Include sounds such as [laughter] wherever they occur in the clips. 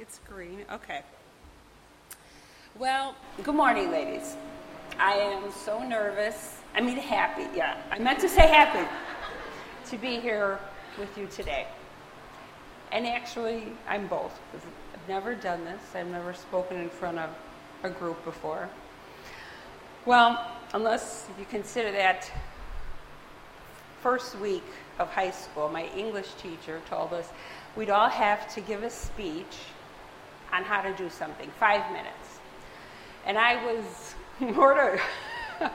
It's green. Okay. Well, good morning, ladies. I am so nervous. I mean, happy. Yeah, I meant to say happy to be here with you today. And actually, I'm both because I've never done this. I've never spoken in front of a group before. Well, unless you consider that first week of high school, my English teacher told us we'd all have to give a speech on how to do something, five minutes. And I was [laughs] mortified. [laughs]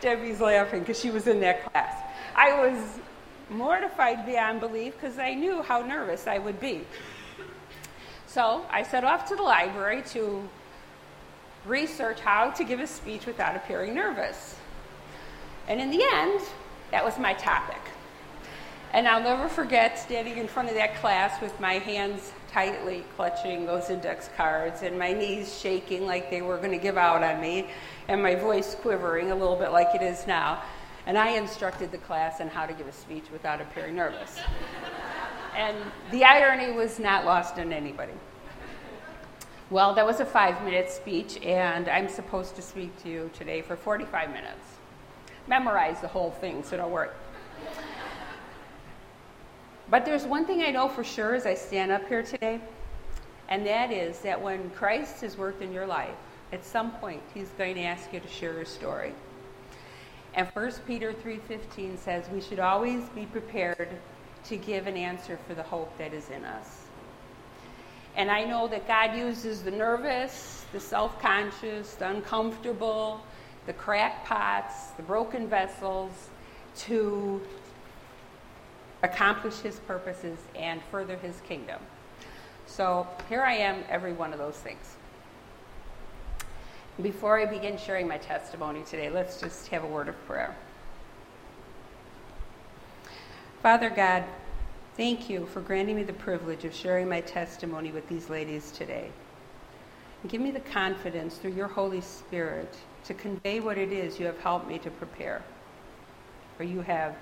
Debbie's laughing because she was in that class. I was mortified beyond belief because I knew how nervous I would be. So I set off to the library to research how to give a speech without appearing nervous. And in the end, that was my topic. And I'll never forget standing in front of that class with my hands tightly clutching those index cards and my knees shaking like they were going to give out on me and my voice quivering a little bit like it is now. And I instructed the class on how to give a speech without appearing nervous. [laughs] and the irony was not lost on anybody. Well, that was a five minute speech, and I'm supposed to speak to you today for 45 minutes. Memorize the whole thing, so don't worry. But there's one thing I know for sure as I stand up here today, and that is that when Christ has worked in your life, at some point he's going to ask you to share your story. And 1 Peter 3:15 says we should always be prepared to give an answer for the hope that is in us. And I know that God uses the nervous, the self-conscious, the uncomfortable, the crackpots, the broken vessels to accomplish his purposes and further his kingdom. So here I am, every one of those things. Before I begin sharing my testimony today, let's just have a word of prayer. Father God, thank you for granting me the privilege of sharing my testimony with these ladies today. Give me the confidence through your Holy Spirit to convey what it is you have helped me to prepare. For you have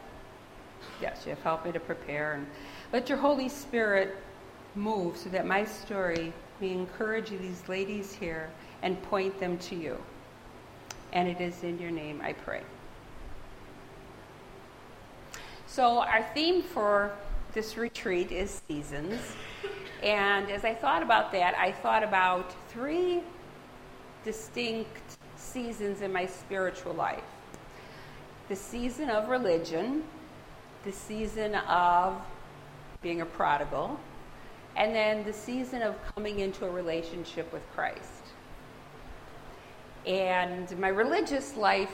Yes, you have helped me to prepare. And let your Holy Spirit move so that my story may encourage these ladies here and point them to you. And it is in your name I pray. So, our theme for this retreat is seasons. And as I thought about that, I thought about three distinct seasons in my spiritual life the season of religion, the season of being a prodigal, and then the season of coming into a relationship with Christ. And my religious life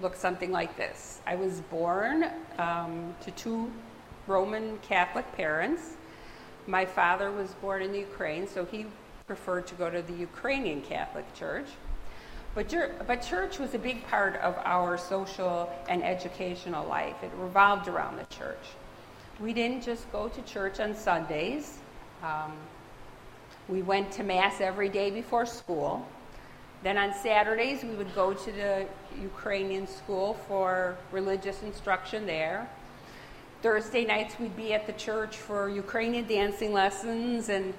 looked something like this I was born um, to two Roman Catholic parents. My father was born in the Ukraine, so he preferred to go to the Ukrainian Catholic Church. But, but church was a big part of our social and educational life. It revolved around the church. We didn't just go to church on Sundays. Um, we went to Mass every day before school. Then on Saturdays, we would go to the Ukrainian school for religious instruction there. Thursday nights, we'd be at the church for Ukrainian dancing lessons. And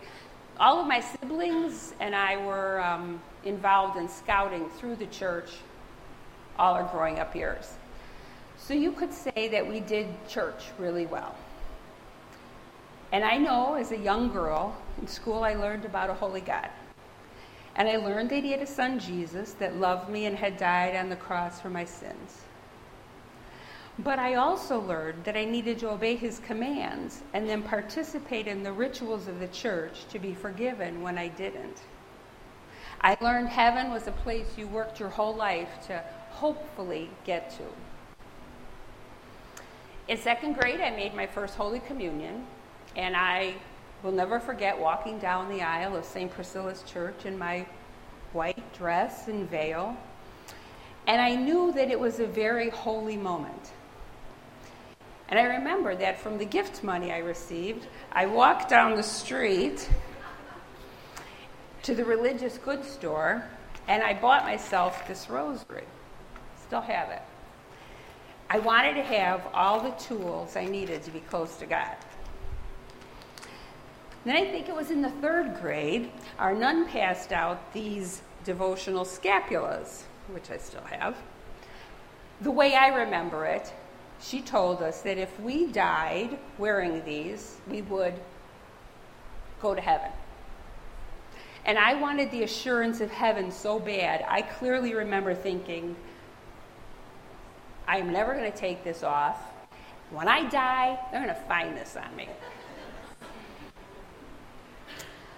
all of my siblings and I were um, involved in scouting through the church all our growing up years. So you could say that we did church really well. And I know as a young girl in school, I learned about a holy God. And I learned that he had a son, Jesus, that loved me and had died on the cross for my sins. But I also learned that I needed to obey his commands and then participate in the rituals of the church to be forgiven when I didn't. I learned heaven was a place you worked your whole life to hopefully get to. In second grade, I made my first Holy Communion, and I will never forget walking down the aisle of St. Priscilla's Church in my white dress and veil. And I knew that it was a very holy moment. And I remember that from the gift money I received, I walked down the street to the religious goods store and I bought myself this rosary. Still have it. I wanted to have all the tools I needed to be close to God. Then I think it was in the third grade, our nun passed out these devotional scapulars, which I still have. The way I remember it, she told us that if we died wearing these, we would go to heaven. And I wanted the assurance of heaven so bad. I clearly remember thinking, I am never going to take this off. When I die, they're going to find this on me.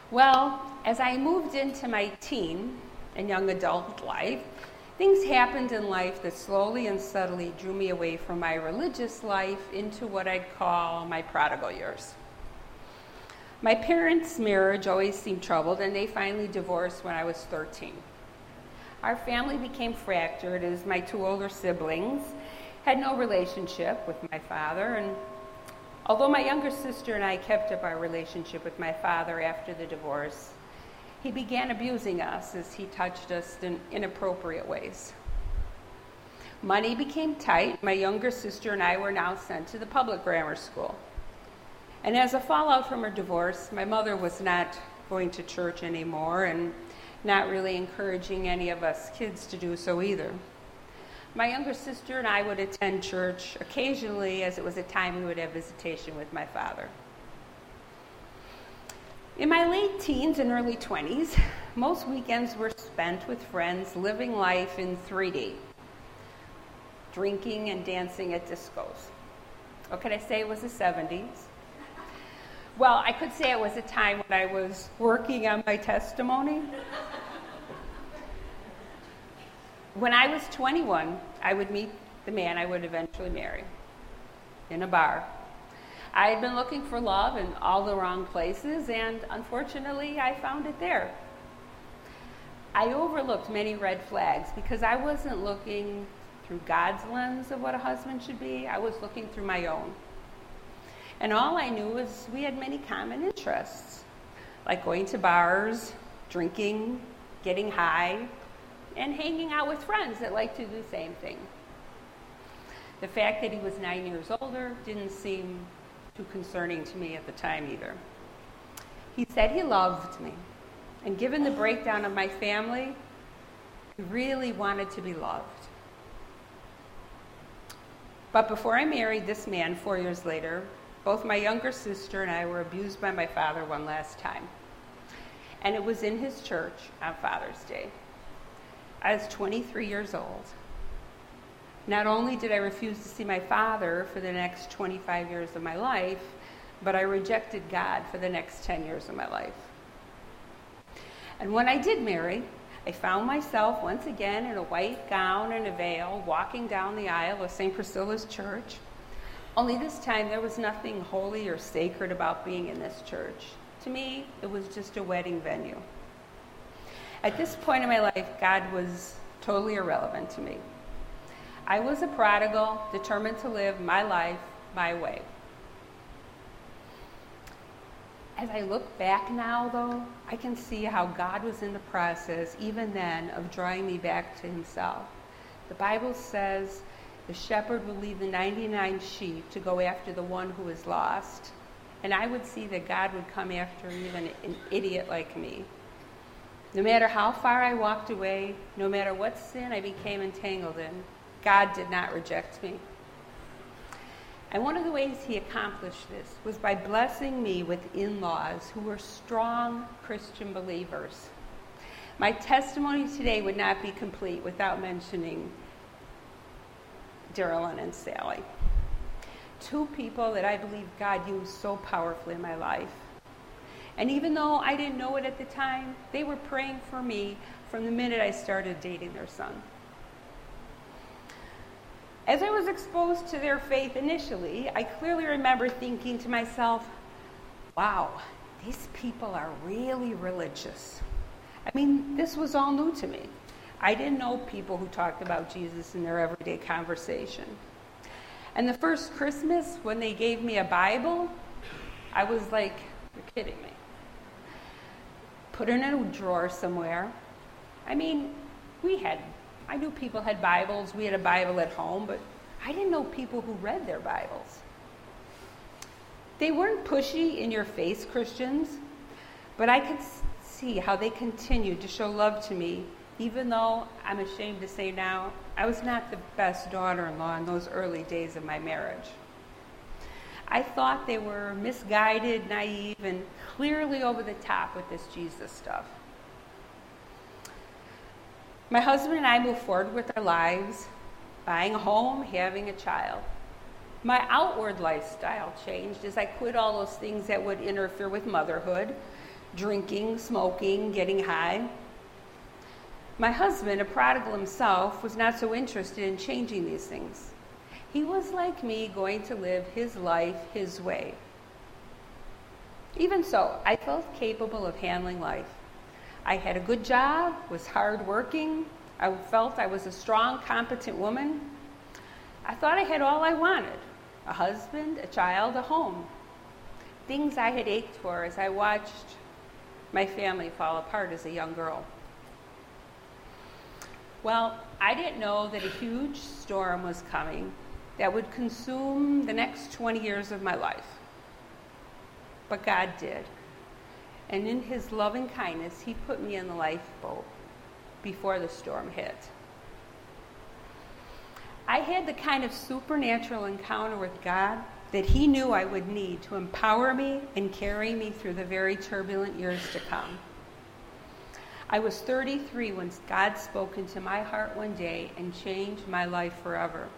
Well, as I moved into my teen and young adult life, things happened in life that slowly and subtly drew me away from my religious life into what I'd call my prodigal years. My parents' marriage always seemed troubled, and they finally divorced when I was 13. Our family became fractured as my two older siblings had no relationship with my father, and although my younger sister and I kept up our relationship with my father after the divorce, he began abusing us as he touched us in inappropriate ways. Money became tight. My younger sister and I were now sent to the public grammar school. And as a fallout from her divorce, my mother was not going to church anymore and not really encouraging any of us kids to do so either. My younger sister and I would attend church occasionally, as it was a time we would have visitation with my father. In my late teens and early 20s, most weekends were spent with friends living life in 3D, drinking and dancing at discos. What could I say? It was the 70s. Well, I could say it was a time when I was working on my testimony. When I was 21, I would meet the man I would eventually marry in a bar. I had been looking for love in all the wrong places, and unfortunately, I found it there. I overlooked many red flags because I wasn't looking through God's lens of what a husband should be, I was looking through my own. And all I knew was we had many common interests, like going to bars, drinking, getting high, and hanging out with friends that like to do the same thing. The fact that he was nine years older didn't seem too concerning to me at the time either. He said he loved me, and given the breakdown of my family, he really wanted to be loved. But before I married this man four years later, both my younger sister and I were abused by my father one last time. And it was in his church on Father's Day. I was 23 years old. Not only did I refuse to see my father for the next 25 years of my life, but I rejected God for the next 10 years of my life. And when I did marry, I found myself once again in a white gown and a veil walking down the aisle of St. Priscilla's church. Only this time there was nothing holy or sacred about being in this church. To me, it was just a wedding venue. At this point in my life, God was totally irrelevant to me. I was a prodigal, determined to live my life my way. As I look back now, though, I can see how God was in the process, even then, of drawing me back to Himself. The Bible says the shepherd will leave the 99 sheep to go after the one who is lost. And I would see that God would come after even an idiot like me. No matter how far I walked away, no matter what sin I became entangled in, God did not reject me. And one of the ways he accomplished this was by blessing me with in laws who were strong Christian believers. My testimony today would not be complete without mentioning Darylyn and Sally. Two people that I believe God used so powerfully in my life. And even though I didn't know it at the time, they were praying for me from the minute I started dating their son. As I was exposed to their faith initially, I clearly remember thinking to myself, wow, these people are really religious. I mean, this was all new to me. I didn't know people who talked about Jesus in their everyday conversation. And the first Christmas, when they gave me a Bible, I was like, you're kidding me. Put it in a drawer somewhere. I mean, we had, I knew people had Bibles. We had a Bible at home, but I didn't know people who read their Bibles. They weren't pushy in your face Christians, but I could see how they continued to show love to me, even though I'm ashamed to say now, I was not the best daughter in law in those early days of my marriage. I thought they were misguided, naive, and clearly over the top with this Jesus stuff. My husband and I moved forward with our lives, buying a home, having a child. My outward lifestyle changed as I quit all those things that would interfere with motherhood drinking, smoking, getting high. My husband, a prodigal himself, was not so interested in changing these things. He was like me, going to live his life his way. Even so, I felt capable of handling life. I had a good job, was hardworking. I felt I was a strong, competent woman. I thought I had all I wanted a husband, a child, a home. Things I had ached for as I watched my family fall apart as a young girl. Well, I didn't know that a huge storm was coming that would consume the next 20 years of my life. But God did. And in His loving kindness, He put me in the lifeboat before the storm hit. I had the kind of supernatural encounter with God that He knew I would need to empower me and carry me through the very turbulent years to come. I was 33 when God spoke into my heart one day and changed my life forever.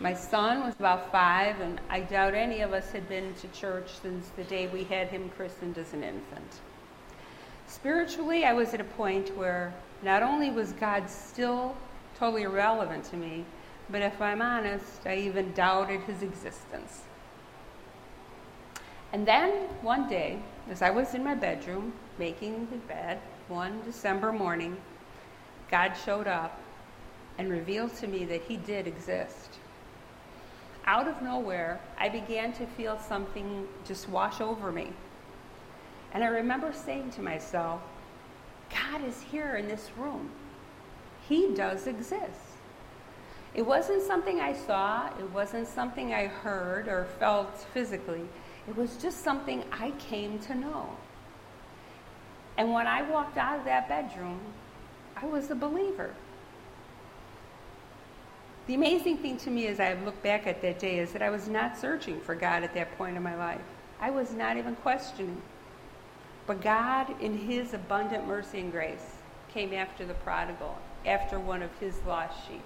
My son was about five, and I doubt any of us had been to church since the day we had him christened as an infant. Spiritually, I was at a point where not only was God still totally irrelevant to me, but if I'm honest, I even doubted his existence. And then one day, as I was in my bedroom making the bed one December morning, God showed up and revealed to me that he did exist. Out of nowhere, I began to feel something just wash over me. And I remember saying to myself, God is here in this room. He does exist. It wasn't something I saw, it wasn't something I heard or felt physically. It was just something I came to know. And when I walked out of that bedroom, I was a believer. The amazing thing to me as I look back at that day is that I was not searching for God at that point in my life. I was not even questioning. But God, in His abundant mercy and grace, came after the prodigal, after one of His lost sheep.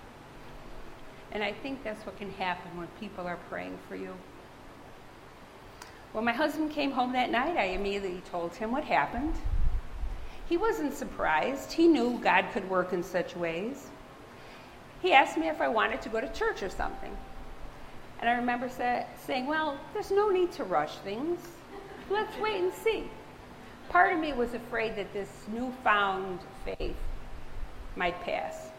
And I think that's what can happen when people are praying for you. When my husband came home that night, I immediately told him what happened. He wasn't surprised. He knew God could work in such ways. He asked me if I wanted to go to church or something. And I remember say, saying, Well, there's no need to rush things. Let's wait and see. Part of me was afraid that this newfound faith might pass.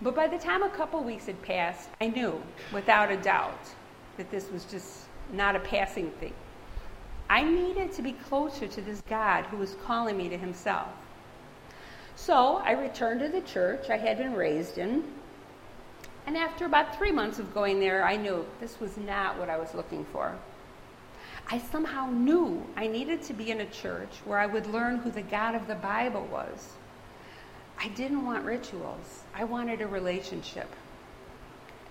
But by the time a couple weeks had passed, I knew without a doubt that this was just not a passing thing. I needed to be closer to this God who was calling me to himself. So I returned to the church I had been raised in. And after about three months of going there, I knew this was not what I was looking for. I somehow knew I needed to be in a church where I would learn who the God of the Bible was I didn't want rituals. I wanted a relationship.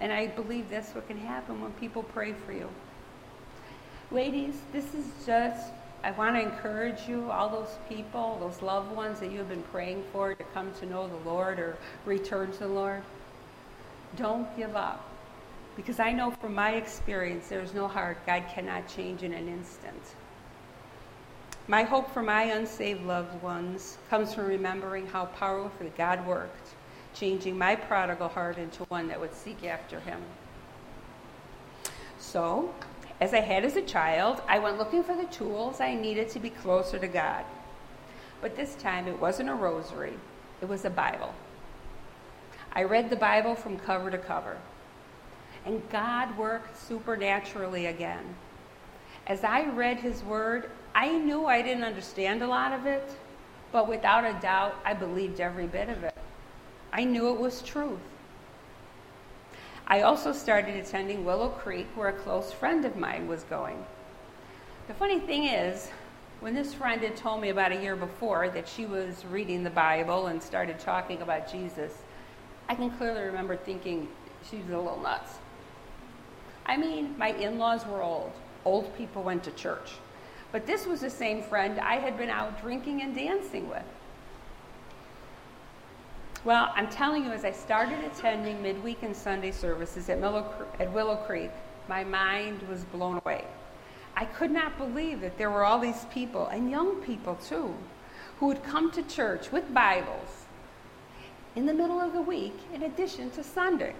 And I believe that's what can happen when people pray for you. Ladies, this is just, I want to encourage you, all those people, those loved ones that you have been praying for to come to know the Lord or return to the Lord. Don't give up. Because I know from my experience, there's no heart God cannot change in an instant. My hope for my unsaved loved ones comes from remembering how powerfully God worked, changing my prodigal heart into one that would seek after him. So, as I had as a child, I went looking for the tools I needed to be closer to God. But this time it wasn't a rosary, it was a Bible. I read the Bible from cover to cover. And God worked supernaturally again. As I read his word, I knew I didn't understand a lot of it, but without a doubt, I believed every bit of it. I knew it was truth. I also started attending Willow Creek, where a close friend of mine was going. The funny thing is, when this friend had told me about a year before that she was reading the Bible and started talking about Jesus, I can clearly remember thinking she was a little nuts. I mean, my in laws were old. Old people went to church. But this was the same friend I had been out drinking and dancing with. Well, I'm telling you, as I started attending midweek and Sunday services at, at Willow Creek, my mind was blown away. I could not believe that there were all these people, and young people too, who would come to church with Bibles in the middle of the week in addition to Sunday.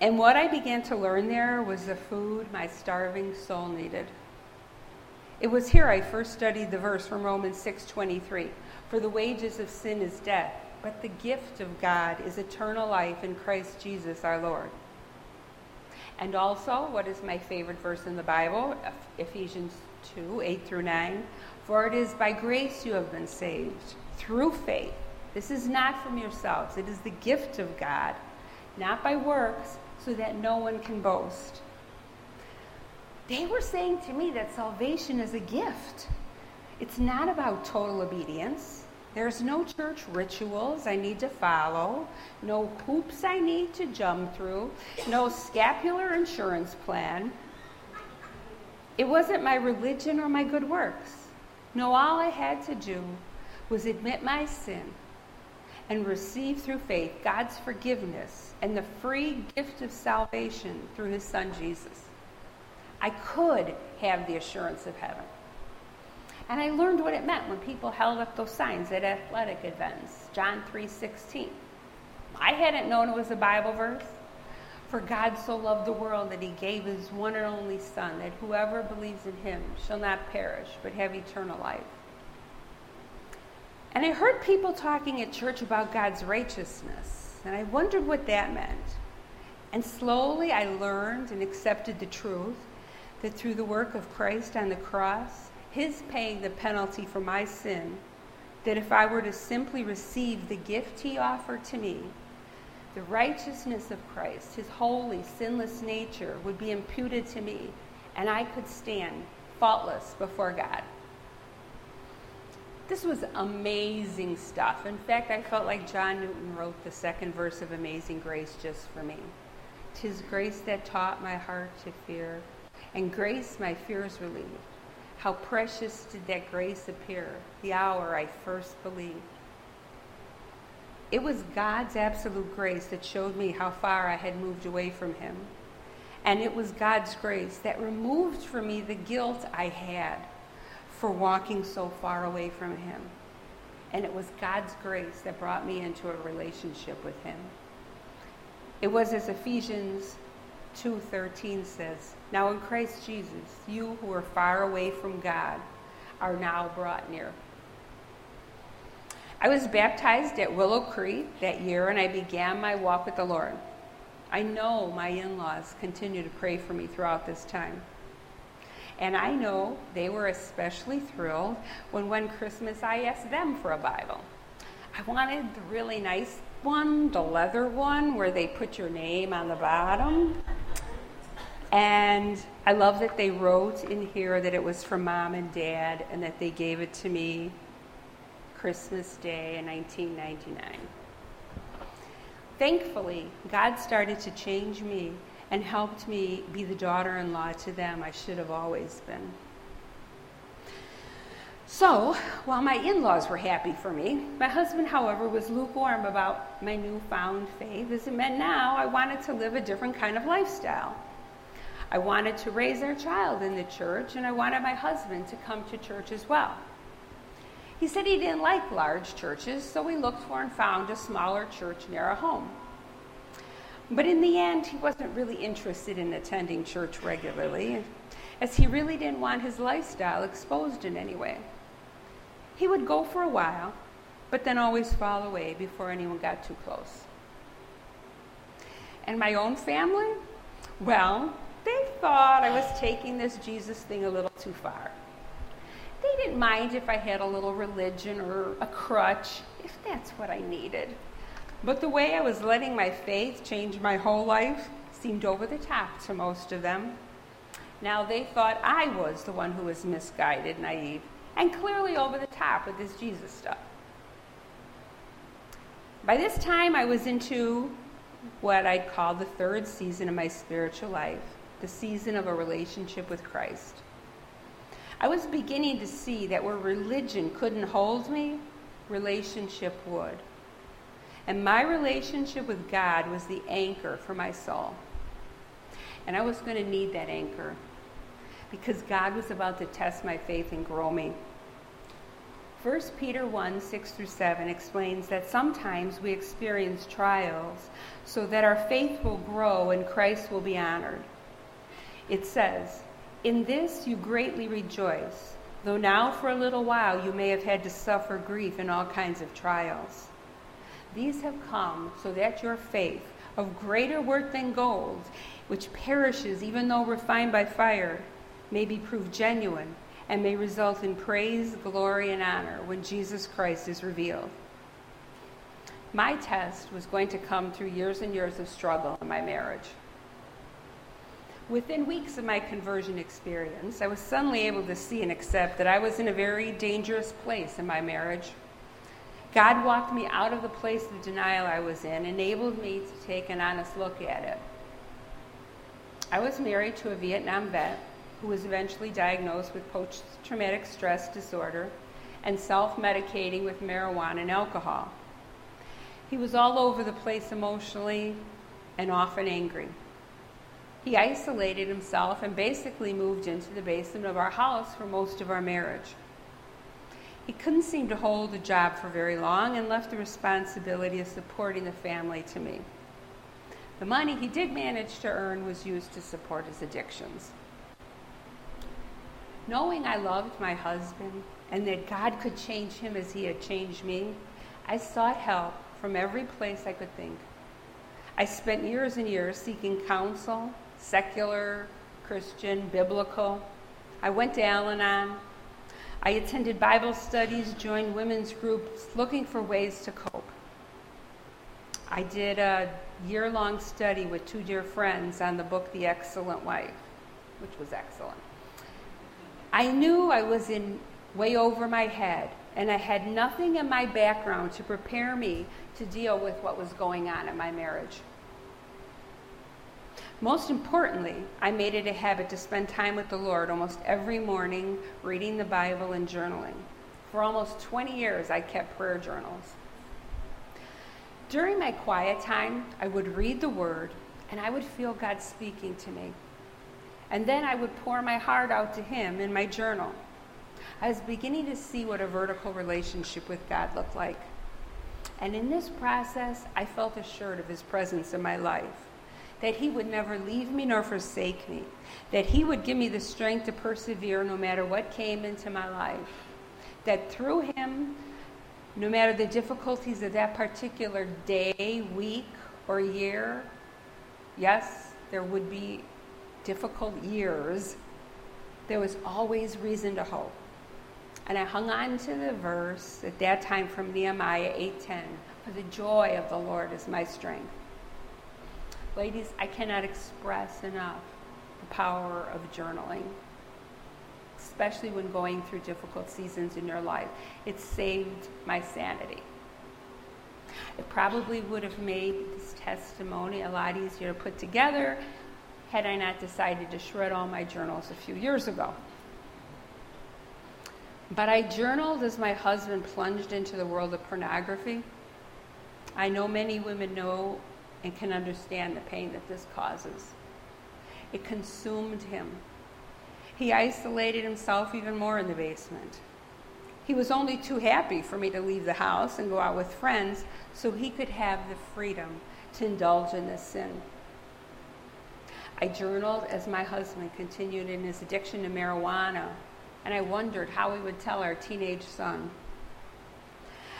And what I began to learn there was the food my starving soul needed. It was here I first studied the verse from Romans 6:23, "For the wages of sin is death, but the gift of God is eternal life in Christ Jesus our Lord." And also, what is my favorite verse in the Bible? Ephesians 2, 8 through 9. For it is by grace you have been saved, through faith. This is not from yourselves, it is the gift of God, not by works, so that no one can boast. They were saying to me that salvation is a gift. It's not about total obedience. There's no church rituals I need to follow, no hoops I need to jump through, no scapular insurance plan. It wasn't my religion or my good works. No, all I had to do was admit my sin and receive through faith God's forgiveness and the free gift of salvation through his son Jesus. I could have the assurance of heaven. And I learned what it meant when people held up those signs at athletic events, John 3:16. I hadn't known it was a Bible verse. For God so loved the world that he gave his one and only son that whoever believes in him shall not perish but have eternal life. And I heard people talking at church about God's righteousness, and I wondered what that meant. And slowly I learned and accepted the truth that through the work of Christ on the cross, his paying the penalty for my sin, that if I were to simply receive the gift he offered to me, the righteousness of Christ, his holy, sinless nature, would be imputed to me, and I could stand faultless before God. This was amazing stuff. In fact, I felt like John Newton wrote the second verse of Amazing Grace just for me. Tis grace that taught my heart to fear, and grace my fears relieved. How precious did that grace appear the hour I first believed. It was God's absolute grace that showed me how far I had moved away from Him. And it was God's grace that removed from me the guilt I had for walking so far away from Him. And it was God's grace that brought me into a relationship with Him. It was as Ephesians 2:13 says, "Now in Christ Jesus, you who are far away from God are now brought near." I was baptized at Willow Creek that year and I began my walk with the Lord. I know my in-laws continue to pray for me throughout this time. And I know they were especially thrilled when one Christmas I asked them for a Bible. I wanted the really nice one, the leather one, where they put your name on the bottom. And I love that they wrote in here that it was from mom and dad and that they gave it to me Christmas Day in 1999. Thankfully, God started to change me and helped me be the daughter in law to them I should have always been. So, while my in laws were happy for me, my husband, however, was lukewarm about my newfound faith, as it meant now I wanted to live a different kind of lifestyle. I wanted to raise our child in the church, and I wanted my husband to come to church as well. He said he didn't like large churches, so we looked for and found a smaller church near our home. But in the end, he wasn't really interested in attending church regularly, as he really didn't want his lifestyle exposed in any way. He would go for a while, but then always fall away before anyone got too close. And my own family? Well, they thought I was taking this Jesus thing a little too far. They didn't mind if I had a little religion or a crutch, if that's what I needed. But the way I was letting my faith change my whole life seemed over the top to most of them. Now they thought I was the one who was misguided, naive, and clearly over the top with this Jesus stuff. By this time, I was into what I'd call the third season of my spiritual life, the season of a relationship with Christ. I was beginning to see that where religion couldn't hold me, relationship would. And my relationship with God was the anchor for my soul. And I was going to need that anchor because God was about to test my faith and grow me. 1 Peter 1 6 through 7 explains that sometimes we experience trials so that our faith will grow and Christ will be honored. It says, In this you greatly rejoice, though now for a little while you may have had to suffer grief in all kinds of trials. These have come so that your faith, of greater worth than gold, which perishes even though refined by fire, may be proved genuine and may result in praise, glory, and honor when Jesus Christ is revealed. My test was going to come through years and years of struggle in my marriage. Within weeks of my conversion experience, I was suddenly able to see and accept that I was in a very dangerous place in my marriage. God walked me out of the place of denial I was in, enabled me to take an honest look at it. I was married to a Vietnam vet who was eventually diagnosed with post traumatic stress disorder and self medicating with marijuana and alcohol. He was all over the place emotionally and often angry. He isolated himself and basically moved into the basement of our house for most of our marriage. He couldn't seem to hold a job for very long and left the responsibility of supporting the family to me. The money he did manage to earn was used to support his addictions. Knowing I loved my husband and that God could change him as he had changed me, I sought help from every place I could think. I spent years and years seeking counsel, secular, Christian, biblical. I went to Al Anon. I attended Bible studies, joined women's groups, looking for ways to cope. I did a year long study with two dear friends on the book The Excellent Wife, which was excellent. I knew I was in way over my head, and I had nothing in my background to prepare me to deal with what was going on in my marriage. Most importantly, I made it a habit to spend time with the Lord almost every morning, reading the Bible and journaling. For almost 20 years, I kept prayer journals. During my quiet time, I would read the Word and I would feel God speaking to me. And then I would pour my heart out to Him in my journal. I was beginning to see what a vertical relationship with God looked like. And in this process, I felt assured of His presence in my life. That He would never leave me nor forsake me. That He would give me the strength to persevere no matter what came into my life. That through Him, no matter the difficulties of that particular day, week, or year, yes, there would be difficult years, there was always reason to hope. And I hung on to the verse at that time from Nehemiah 8:10, for the joy of the Lord is my strength. Ladies, I cannot express enough the power of journaling, especially when going through difficult seasons in your life. It saved my sanity. It probably would have made this testimony a lot easier to put together had I not decided to shred all my journals a few years ago. But I journaled as my husband plunged into the world of pornography. I know many women know and can understand the pain that this causes. It consumed him. He isolated himself even more in the basement. He was only too happy for me to leave the house and go out with friends so he could have the freedom to indulge in this sin. I journaled as my husband continued in his addiction to marijuana, and I wondered how we would tell our teenage son.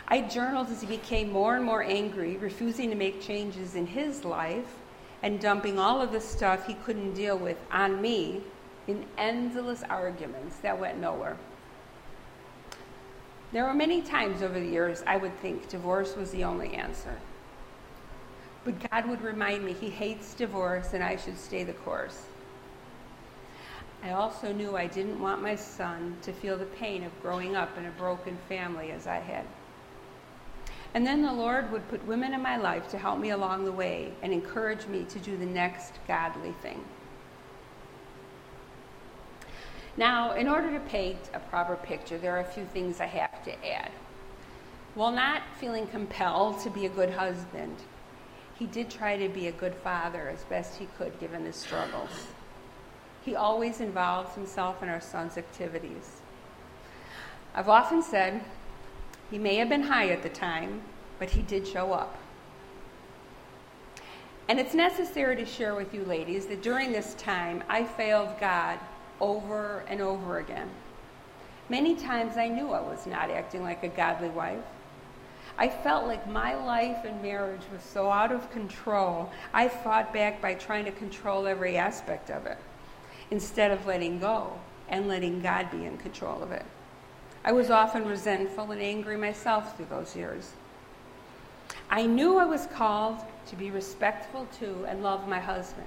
I journaled as he became more and more angry, refusing to make changes in his life, and dumping all of the stuff he couldn't deal with on me in endless arguments that went nowhere. There were many times over the years I would think divorce was the only answer. But God would remind me He hates divorce and I should stay the course. I also knew I didn't want my son to feel the pain of growing up in a broken family as I had. And then the Lord would put women in my life to help me along the way and encourage me to do the next godly thing. Now, in order to paint a proper picture, there are a few things I have to add. While not feeling compelled to be a good husband, he did try to be a good father as best he could given his struggles. He always involves himself in our son's activities. I've often said he may have been high at the time, but he did show up. And it's necessary to share with you, ladies, that during this time I failed God over and over again. Many times I knew I was not acting like a godly wife. I felt like my life and marriage was so out of control, I fought back by trying to control every aspect of it instead of letting go and letting God be in control of it. I was often resentful and angry myself through those years. I knew I was called to be respectful to and love my husband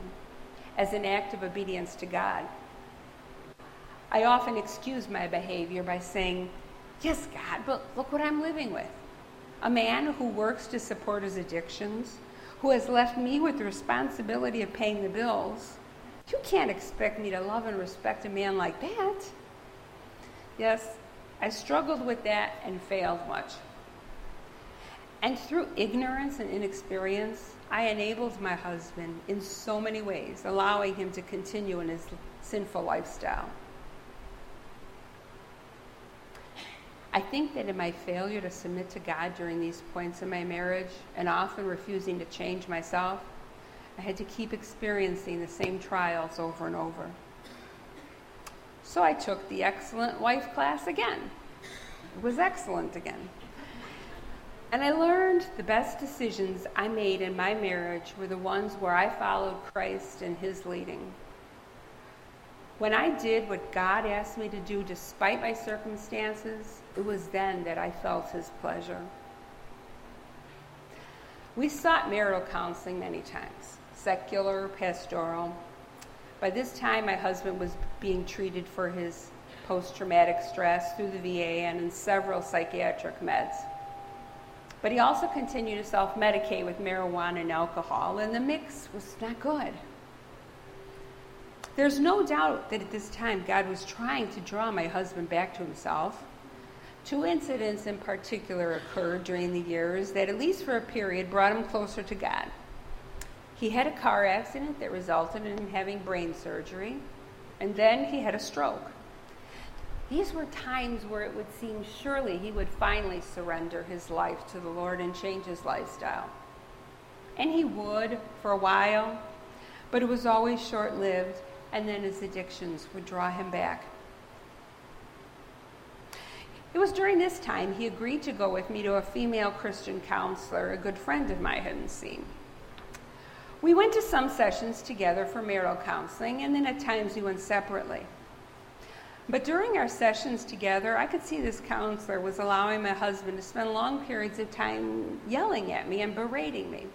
as an act of obedience to God. I often excused my behavior by saying, Yes, God, but look what I'm living with. A man who works to support his addictions, who has left me with the responsibility of paying the bills, you can't expect me to love and respect a man like that. Yes, I struggled with that and failed much. And through ignorance and inexperience, I enabled my husband in so many ways, allowing him to continue in his sinful lifestyle. I think that in my failure to submit to God during these points in my marriage and often refusing to change myself, I had to keep experiencing the same trials over and over. So I took the excellent wife class again. It was excellent again. And I learned the best decisions I made in my marriage were the ones where I followed Christ and his leading. When I did what God asked me to do despite my circumstances, it was then that I felt his pleasure. We sought marital counseling many times secular, pastoral. By this time, my husband was being treated for his post traumatic stress through the VA and in several psychiatric meds. But he also continued to self medicate with marijuana and alcohol, and the mix was not good. There's no doubt that at this time God was trying to draw my husband back to himself. Two incidents in particular occurred during the years that, at least for a period, brought him closer to God. He had a car accident that resulted in him having brain surgery, and then he had a stroke. These were times where it would seem surely he would finally surrender his life to the Lord and change his lifestyle. And he would for a while, but it was always short lived, and then his addictions would draw him back. It was during this time he agreed to go with me to a female Christian counselor a good friend of mine hadn't seen. We went to some sessions together for marital counseling, and then at times we went separately. But during our sessions together, I could see this counselor was allowing my husband to spend long periods of time yelling at me and berating me.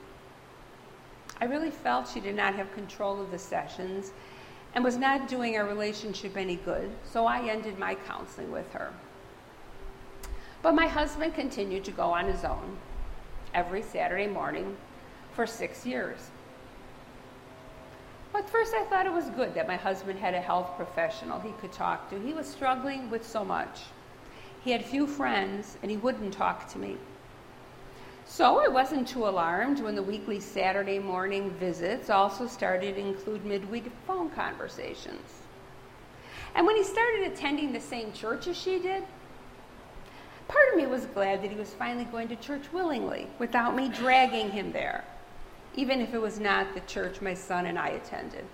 I really felt she did not have control of the sessions and was not doing our relationship any good, so I ended my counseling with her. But my husband continued to go on his own every Saturday morning for six years. At first, I thought it was good that my husband had a health professional he could talk to. He was struggling with so much. He had few friends, and he wouldn't talk to me. So I wasn't too alarmed when the weekly Saturday morning visits also started to include midweek phone conversations. And when he started attending the same church as she did, part of me was glad that he was finally going to church willingly without me dragging him there even if it was not the church my son and I attended.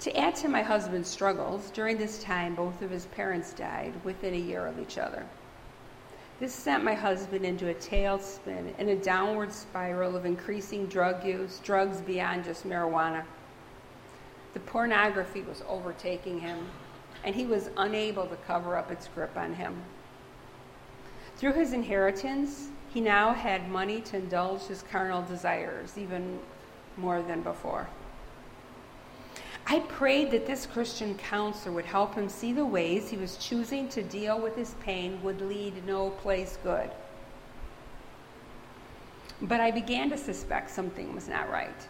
To add to my husband's struggles, during this time, both of his parents died within a year of each other. This sent my husband into a tailspin and a downward spiral of increasing drug use, drugs beyond just marijuana. The pornography was overtaking him, and he was unable to cover up its grip on him. Through his inheritance, he now had money to indulge his carnal desires, even more than before. I prayed that this Christian counselor would help him see the ways he was choosing to deal with his pain would lead no place good. But I began to suspect something was not right.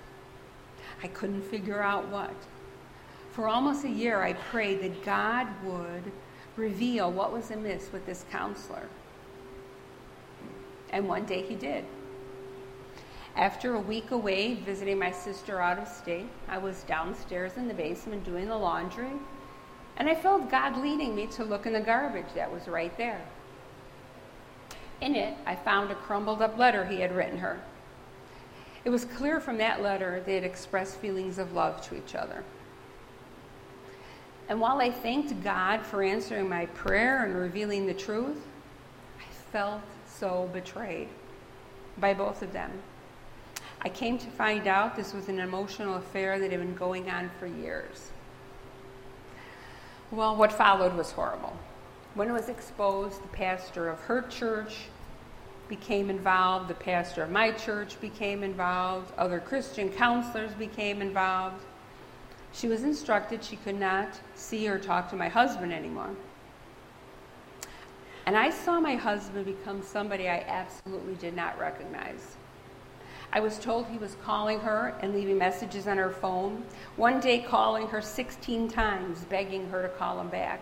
I couldn't figure out what. For almost a year, I prayed that God would reveal what was amiss with this counselor. And one day he did. After a week away visiting my sister out of state, I was downstairs in the basement doing the laundry, and I felt God leading me to look in the garbage that was right there. In it, I found a crumbled up letter he had written her. It was clear from that letter they had expressed feelings of love to each other. And while I thanked God for answering my prayer and revealing the truth, I felt so betrayed by both of them. I came to find out this was an emotional affair that had been going on for years. Well, what followed was horrible. When it was exposed, the pastor of her church became involved, the pastor of my church became involved, other Christian counselors became involved. She was instructed she could not see or talk to my husband anymore. And I saw my husband become somebody I absolutely did not recognize. I was told he was calling her and leaving messages on her phone, one day calling her 16 times, begging her to call him back.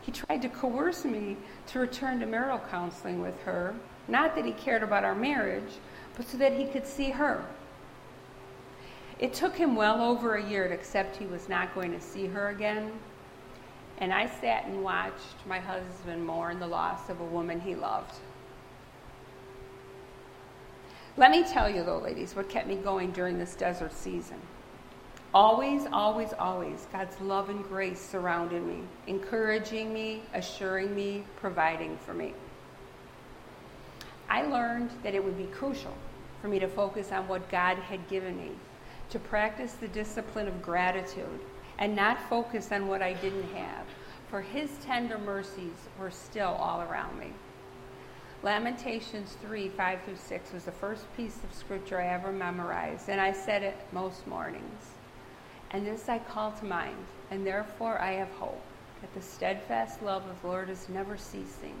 He tried to coerce me to return to marital counseling with her, not that he cared about our marriage, but so that he could see her. It took him well over a year to accept he was not going to see her again, and I sat and watched my husband mourn the loss of a woman he loved. Let me tell you, though, ladies, what kept me going during this desert season. Always, always, always, God's love and grace surrounded me, encouraging me, assuring me, providing for me. I learned that it would be crucial for me to focus on what God had given me, to practice the discipline of gratitude, and not focus on what I didn't have, for His tender mercies were still all around me. Lamentations 3 5 through 6 was the first piece of scripture I ever memorized, and I said it most mornings. And this I call to mind, and therefore I have hope that the steadfast love of the Lord is never ceasing,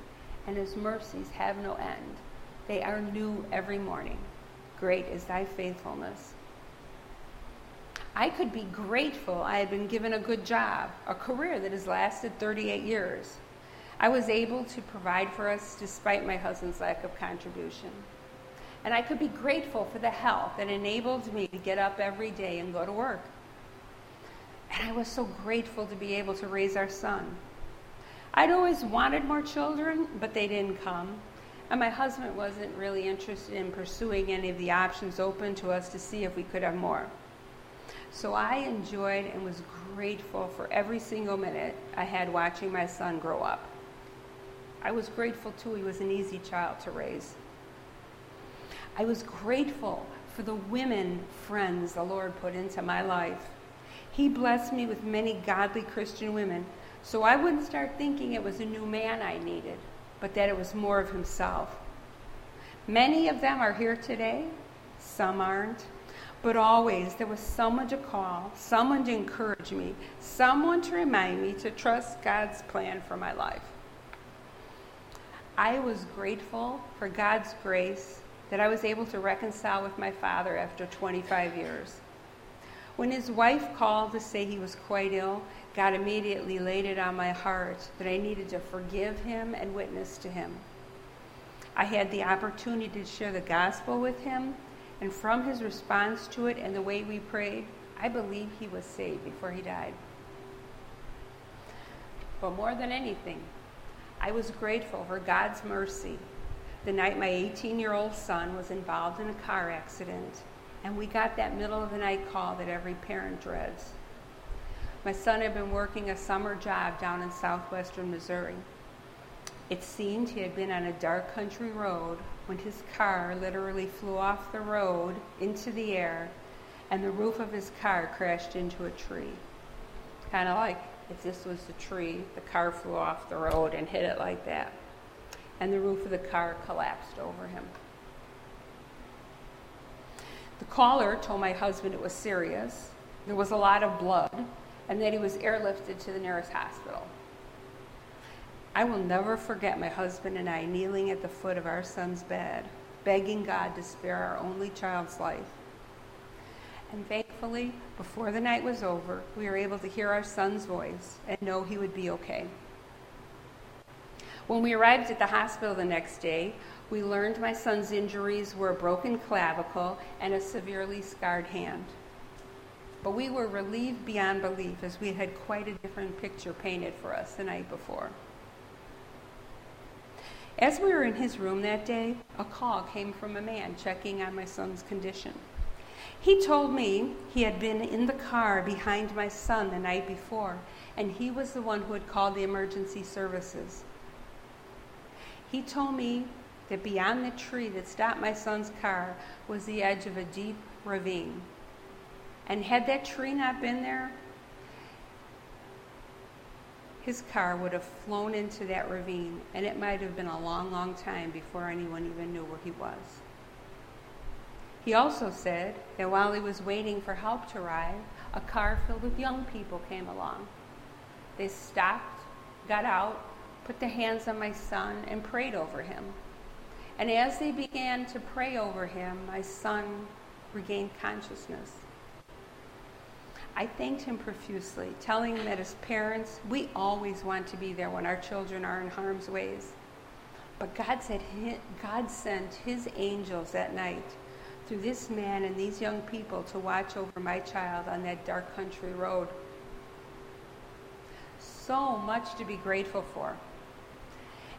and his mercies have no end. They are new every morning. Great is thy faithfulness. I could be grateful I had been given a good job, a career that has lasted 38 years. I was able to provide for us despite my husband's lack of contribution. And I could be grateful for the health that enabled me to get up every day and go to work. And I was so grateful to be able to raise our son. I'd always wanted more children, but they didn't come. And my husband wasn't really interested in pursuing any of the options open to us to see if we could have more. So I enjoyed and was grateful for every single minute I had watching my son grow up. I was grateful too, he was an easy child to raise. I was grateful for the women friends the Lord put into my life. He blessed me with many godly Christian women, so I wouldn't start thinking it was a new man I needed, but that it was more of Himself. Many of them are here today, some aren't, but always there was someone to call, someone to encourage me, someone to remind me to trust God's plan for my life. I was grateful for God's grace that I was able to reconcile with my father after 25 years. When his wife called to say he was quite ill, God immediately laid it on my heart that I needed to forgive him and witness to him. I had the opportunity to share the gospel with him, and from his response to it and the way we prayed, I believe he was saved before he died. But more than anything, I was grateful for God's mercy the night my 18 year old son was involved in a car accident, and we got that middle of the night call that every parent dreads. My son had been working a summer job down in southwestern Missouri. It seemed he had been on a dark country road when his car literally flew off the road into the air and the roof of his car crashed into a tree. Kind of like if this was the tree, the car flew off the road and hit it like that. and the roof of the car collapsed over him. The caller told my husband it was serious, there was a lot of blood, and that he was airlifted to the nearest hospital. I will never forget my husband and I kneeling at the foot of our son's bed, begging God to spare our only child's life. And thankfully, before the night was over, we were able to hear our son's voice and know he would be okay. When we arrived at the hospital the next day, we learned my son's injuries were a broken clavicle and a severely scarred hand. But we were relieved beyond belief as we had quite a different picture painted for us the night before. As we were in his room that day, a call came from a man checking on my son's condition. He told me he had been in the car behind my son the night before, and he was the one who had called the emergency services. He told me that beyond the tree that stopped my son's car was the edge of a deep ravine. And had that tree not been there, his car would have flown into that ravine, and it might have been a long, long time before anyone even knew where he was. He also said that while he was waiting for help to arrive, a car filled with young people came along. They stopped, got out, put their hands on my son, and prayed over him. And as they began to pray over him, my son regained consciousness. I thanked him profusely, telling him that as parents, we always want to be there when our children are in harm's ways. But God said God sent his angels that night through this man and these young people to watch over my child on that dark country road. So much to be grateful for.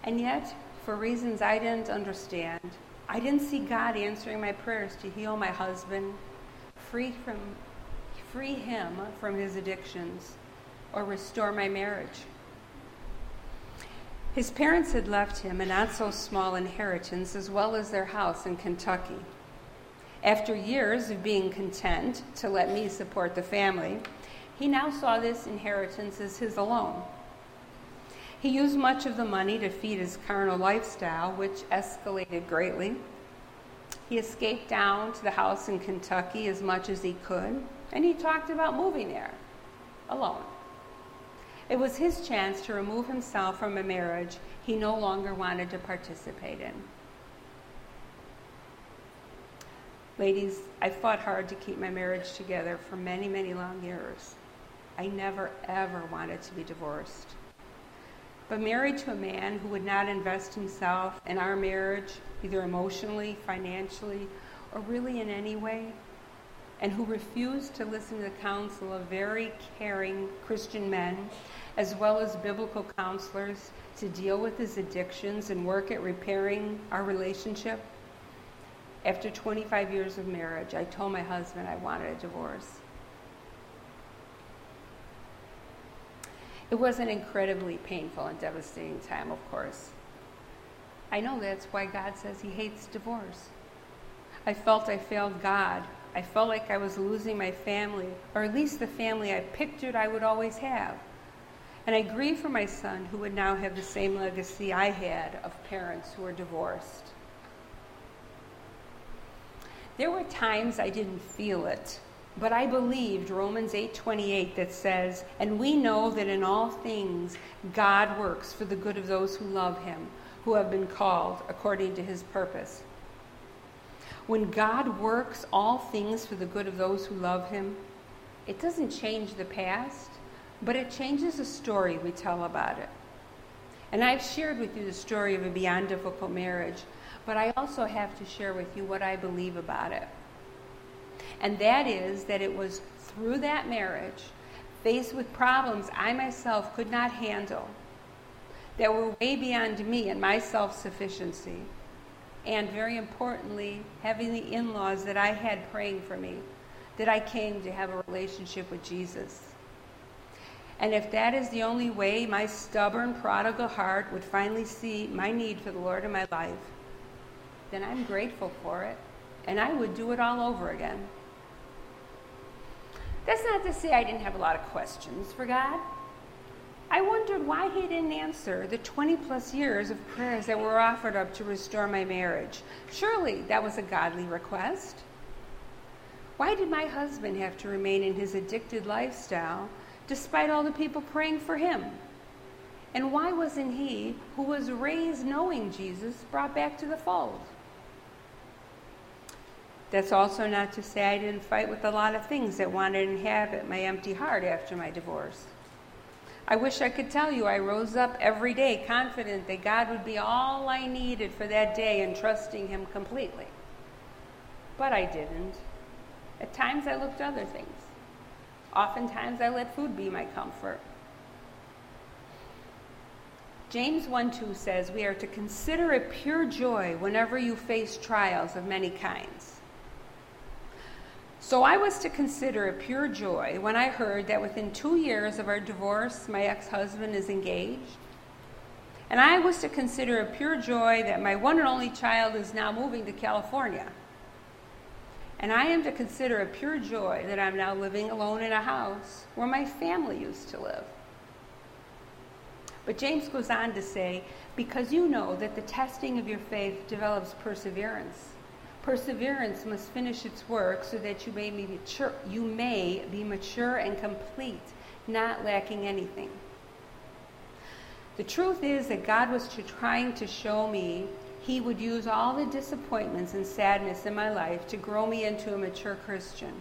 And yet, for reasons I didn't understand, I didn't see God answering my prayers to heal my husband, free from free him from his addictions, or restore my marriage. His parents had left him a not so small inheritance as well as their house in Kentucky. After years of being content to let me support the family, he now saw this inheritance as his alone. He used much of the money to feed his carnal lifestyle, which escalated greatly. He escaped down to the house in Kentucky as much as he could and he talked about moving there alone. It was his chance to remove himself from a marriage he no longer wanted to participate in. Ladies, I fought hard to keep my marriage together for many, many long years. I never, ever wanted to be divorced. But married to a man who would not invest himself in our marriage, either emotionally, financially, or really in any way, and who refused to listen to the counsel of very caring Christian men, as well as biblical counselors, to deal with his addictions and work at repairing our relationship. After 25 years of marriage, I told my husband I wanted a divorce. It was an incredibly painful and devastating time, of course. I know that's why God says He hates divorce. I felt I failed God I felt like I was losing my family, or at least the family I pictured I would always have. And I grieved for my son, who would now have the same legacy I had of parents who were divorced. There were times I didn't feel it, but I believed Romans 8:28 that says, "And we know that in all things God works for the good of those who love him, who have been called according to his purpose." When God works all things for the good of those who love Him, it doesn't change the past, but it changes the story we tell about it. And I've shared with you the story of a beyond difficult marriage, but I also have to share with you what I believe about it. And that is that it was through that marriage, faced with problems I myself could not handle, that were way beyond me and my self sufficiency and very importantly, having the in laws that I had praying for me, that I came to have a relationship with Jesus. And if that is the only way my stubborn, prodigal heart would finally see my need for the Lord in my life, then I'm grateful for it, and I would do it all over again. That's not to say I didn't have a lot of questions for God. I wondered why he didn't answer the 20 plus years of prayers that were offered up to restore my marriage. Surely that was a godly request. Why did my husband have to remain in his addicted lifestyle despite all the people praying for him? And why wasn't he, who was raised knowing Jesus, brought back to the fold? That's also not to say I didn't fight with a lot of things that wanted to inhabit my empty heart after my divorce. I wish I could tell you I rose up every day confident that God would be all I needed for that day and trusting Him completely. But I didn't. At times I looked to other things. Oftentimes I let food be my comfort. James 1 2 says, We are to consider it pure joy whenever you face trials of many kinds so I was to consider it pure joy when I heard that within two years of our divorce, my ex husband is engaged. And I was to consider it pure joy that my one and only child is now moving to California. And I am to consider it pure joy that I'm now living alone in a house where my family used to live. But James goes on to say, because you know that the testing of your faith develops perseverance. Perseverance must finish its work so that you may be mature, you may be mature and complete, not lacking anything. The truth is that God was to, trying to show me he would use all the disappointments and sadness in my life to grow me into a mature Christian.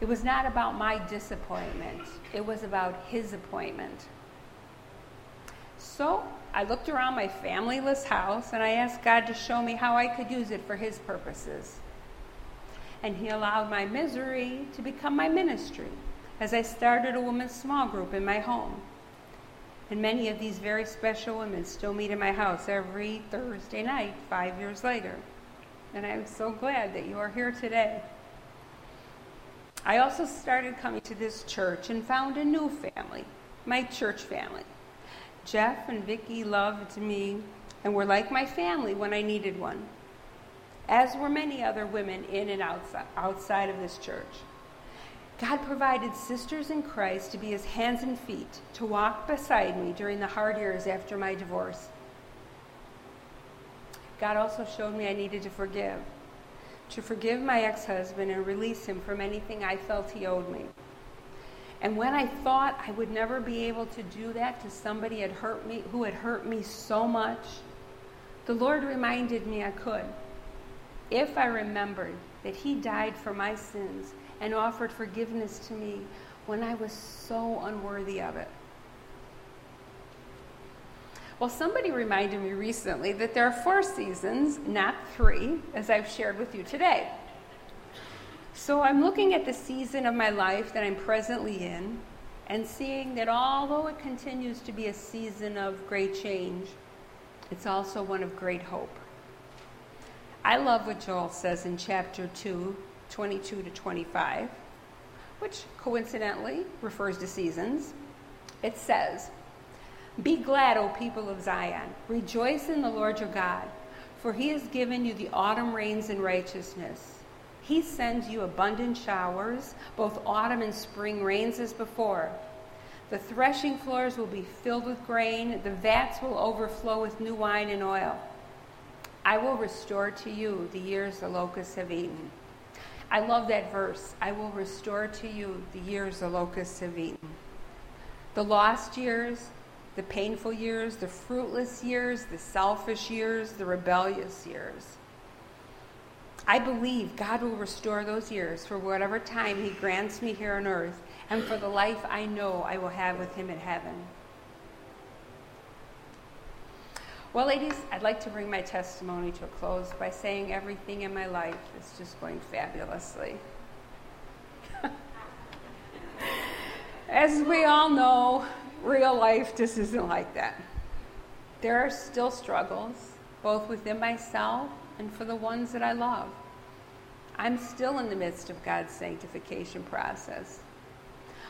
It was not about my disappointment, it was about his appointment. So I looked around my familyless house and I asked God to show me how I could use it for His purposes. And He allowed my misery to become my ministry as I started a women's small group in my home. And many of these very special women still meet in my house every Thursday night, five years later. And I'm so glad that you are here today. I also started coming to this church and found a new family, my church family. Jeff and Vicki loved me and were like my family when I needed one, as were many other women in and outside, of this church. God provided sisters in Christ to be his hands and feet, to walk beside me during the hard years after my divorce. God also showed me I needed to forgive, to forgive my ex husband and release him from anything I felt he owed me. And when I thought I would never be able to do that to somebody had hurt me, who had hurt me so much, the Lord reminded me I could. If I remembered that He died for my sins and offered forgiveness to me when I was so unworthy of it. Well, somebody reminded me recently that there are four seasons, not three, as I've shared with you today. So I'm looking at the season of my life that I'm presently in and seeing that although it continues to be a season of great change, it's also one of great hope. I love what Joel says in chapter 2, 22 to 25, which coincidentally refers to seasons. It says, Be glad, O people of Zion. Rejoice in the Lord your God, for he has given you the autumn rains in righteousness. He sends you abundant showers, both autumn and spring rains as before. The threshing floors will be filled with grain, the vats will overflow with new wine and oil. I will restore to you the years the locusts have eaten. I love that verse. I will restore to you the years the locusts have eaten. The lost years, the painful years, the fruitless years, the selfish years, the rebellious years. I believe God will restore those years for whatever time He grants me here on earth and for the life I know I will have with Him in heaven. Well, ladies, I'd like to bring my testimony to a close by saying everything in my life is just going fabulously. [laughs] As we all know, real life just isn't like that. There are still struggles, both within myself and for the ones that I love. I'm still in the midst of God's sanctification process.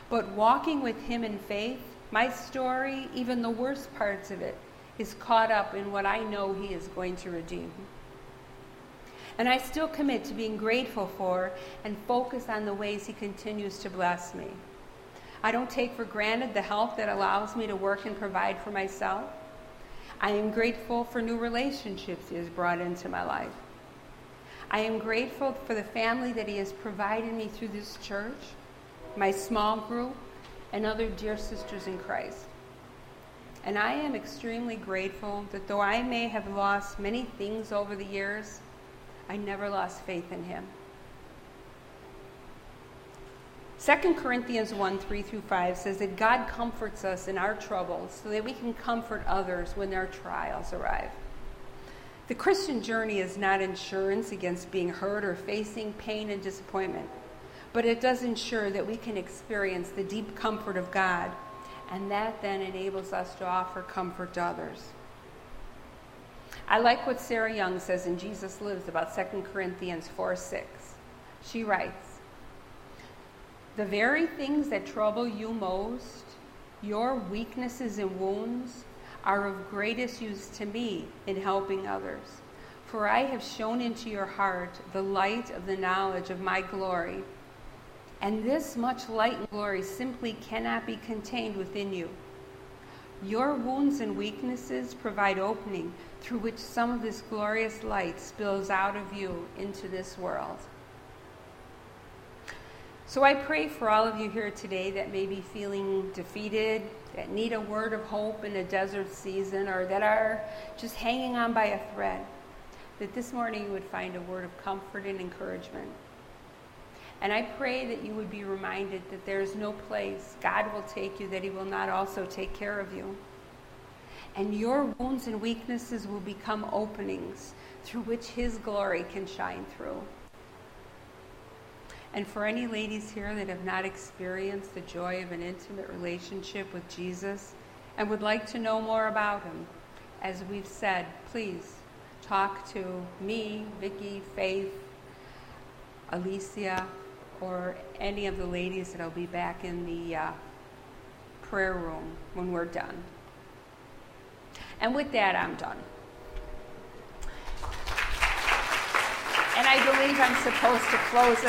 But walking with Him in faith, my story, even the worst parts of it, is caught up in what I know He is going to redeem. And I still commit to being grateful for and focus on the ways He continues to bless me. I don't take for granted the help that allows me to work and provide for myself. I am grateful for new relationships He has brought into my life. I am grateful for the family that He has provided me through this church, my small group, and other dear sisters in Christ. And I am extremely grateful that though I may have lost many things over the years, I never lost faith in Him. 2 Corinthians 1 3 through 5 says that God comforts us in our troubles so that we can comfort others when their trials arrive. The Christian journey is not insurance against being hurt or facing pain and disappointment, but it does ensure that we can experience the deep comfort of God, and that then enables us to offer comfort to others. I like what Sarah Young says in Jesus Lives about 2 Corinthians 4 6. She writes, the very things that trouble you most, your weaknesses and wounds, are of greatest use to me in helping others. For I have shone into your heart the light of the knowledge of my glory. And this much light and glory simply cannot be contained within you. Your wounds and weaknesses provide opening through which some of this glorious light spills out of you into this world. So I pray for all of you here today that may be feeling defeated, that need a word of hope in a desert season, or that are just hanging on by a thread, that this morning you would find a word of comfort and encouragement. And I pray that you would be reminded that there is no place God will take you that He will not also take care of you. And your wounds and weaknesses will become openings through which His glory can shine through. And for any ladies here that have not experienced the joy of an intimate relationship with Jesus and would like to know more about him, as we've said, please talk to me, Vicki, Faith, Alicia, or any of the ladies that'll be back in the uh, prayer room when we're done. And with that, I'm done. And I believe I'm supposed to close us